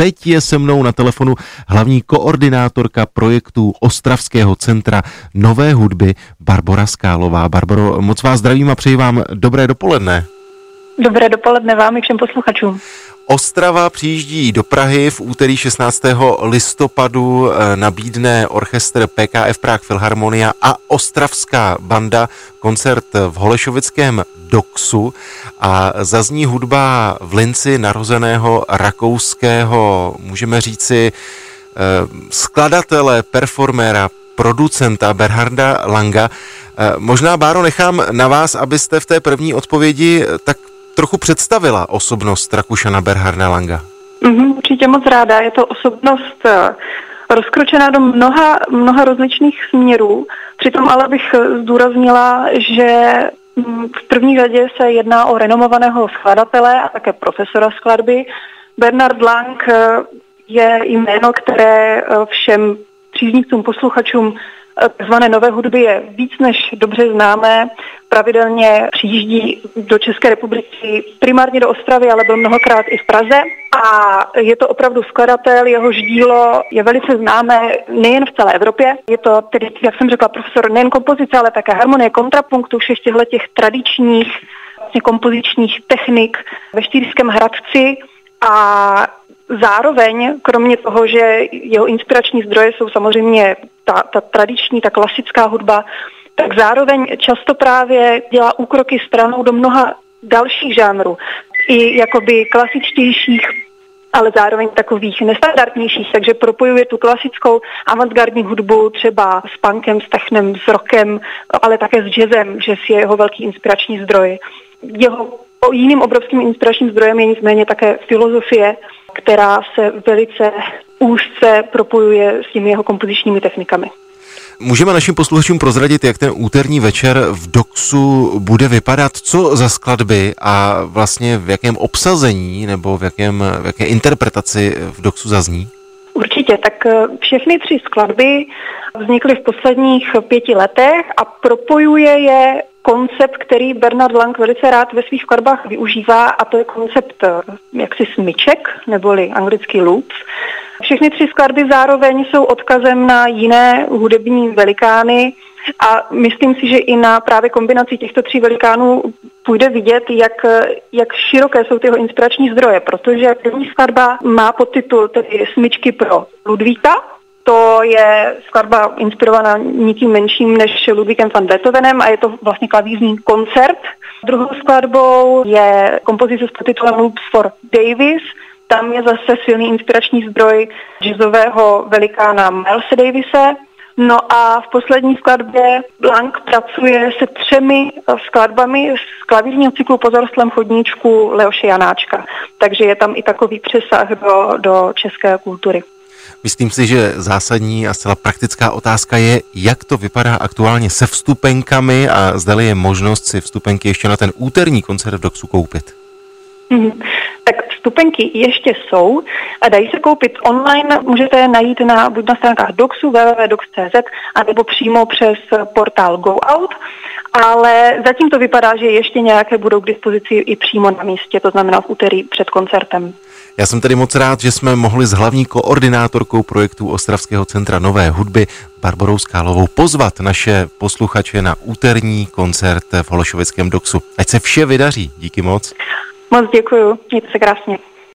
teď je se mnou na telefonu hlavní koordinátorka projektu Ostravského centra nové hudby Barbora Skálová. Barbaro, moc vás zdravím a přeji vám dobré dopoledne. Dobré dopoledne vám i všem posluchačům. Ostrava přijíždí do Prahy v úterý 16. listopadu eh, nabídne orchestr PKF Prague Filharmonia a Ostravská banda koncert v Holešovickém Doxu a zazní hudba v Linci narozeného rakouského, můžeme říci, eh, skladatele, performéra, producenta Berharda Langa. Eh, možná, Báro, nechám na vás, abyste v té první odpovědi tak trochu představila osobnost Rakušana Berharda Langa. Mm-hmm, určitě moc ráda. Je to osobnost eh, rozkročená do mnoha, mnoha rozličných směrů. Přitom ale bych zdůraznila, že mm, v první řadě se jedná o renomovaného skladatele a také profesora skladby. Bernard Lang eh, je jméno, které eh, všem příznivcům, posluchačům tzv. nové hudby je víc než dobře známé. Pravidelně přijíždí do České republiky, primárně do Ostravy, ale byl mnohokrát i v Praze. A je to opravdu skladatel, jehož dílo je velice známé nejen v celé Evropě. Je to tedy, jak jsem řekla, profesor nejen kompozice, ale také harmonie, kontrapunktu, všech těchto těch tradičních vlastně kompozičních technik ve Štýrském Hradci a Zároveň, kromě toho, že jeho inspirační zdroje jsou samozřejmě ta, ta tradiční, ta klasická hudba, tak zároveň často právě dělá úkroky stranou do mnoha dalších žánrů, i jakoby klasičtějších, ale zároveň takových nestandardnějších, takže propojuje tu klasickou avantgardní hudbu třeba s punkem, s technem, s rockem, ale také s jazzem, že je jeho velký inspirační zdroj. Jeho jiným obrovským inspiračním zdrojem je nicméně také filozofie, která se velice úzce propojuje s těmi jeho kompozičními technikami. Můžeme našim posluchačům prozradit, jak ten úterní večer v Doxu bude vypadat, co za skladby a vlastně v jakém obsazení nebo v, jakém, v jaké interpretaci v Doxu zazní? Určitě, tak eh, všechny tři skladby vznikly v posledních pěti letech a propojuje je koncept, který Bernard Lang velice rád ve svých skladbách využívá a to je koncept eh, jaksi smyček, neboli anglický loops. Všechny tři skladby zároveň jsou odkazem na jiné hudební velikány a myslím si, že i na právě kombinaci těchto tří velikánů půjde vidět, jak, jak široké jsou tyho inspirační zdroje, protože první skladba má podtitul tedy Smyčky pro Ludvíka, to je skladba inspirovaná nikým menším než Ludvíkem van Beethovenem a je to vlastně klavízní koncert. Druhou skladbou je kompozice s podtitulem Loops for Davis, tam je zase silný inspirační zdroj jazzového velikána Milesa Davise. No a v poslední skladbě Blank pracuje se třemi skladbami z klavírního cyklu Po zarostlém chodníčku Leoše Janáčka. Takže je tam i takový přesah do, do české kultury. Myslím si, že zásadní a zcela praktická otázka je, jak to vypadá aktuálně se vstupenkami a zdali je možnost si vstupenky ještě na ten úterní koncert v Doxu koupit. Mm-hmm. Tak vstupenky ještě jsou a dají se koupit online. Můžete je najít na, buď na stránkách Doxu, www.dox.cz, anebo přímo přes portál Go Out. Ale zatím to vypadá, že ještě nějaké budou k dispozici i přímo na místě, to znamená v úterý před koncertem. Já jsem tedy moc rád, že jsme mohli s hlavní koordinátorkou projektu Ostravského centra nové hudby Barborou Skálovou pozvat naše posluchače na úterní koncert v Holešovickém doxu. Ať se vše vydaří. Díky moc. Moc děkuji. Mějte se krásně.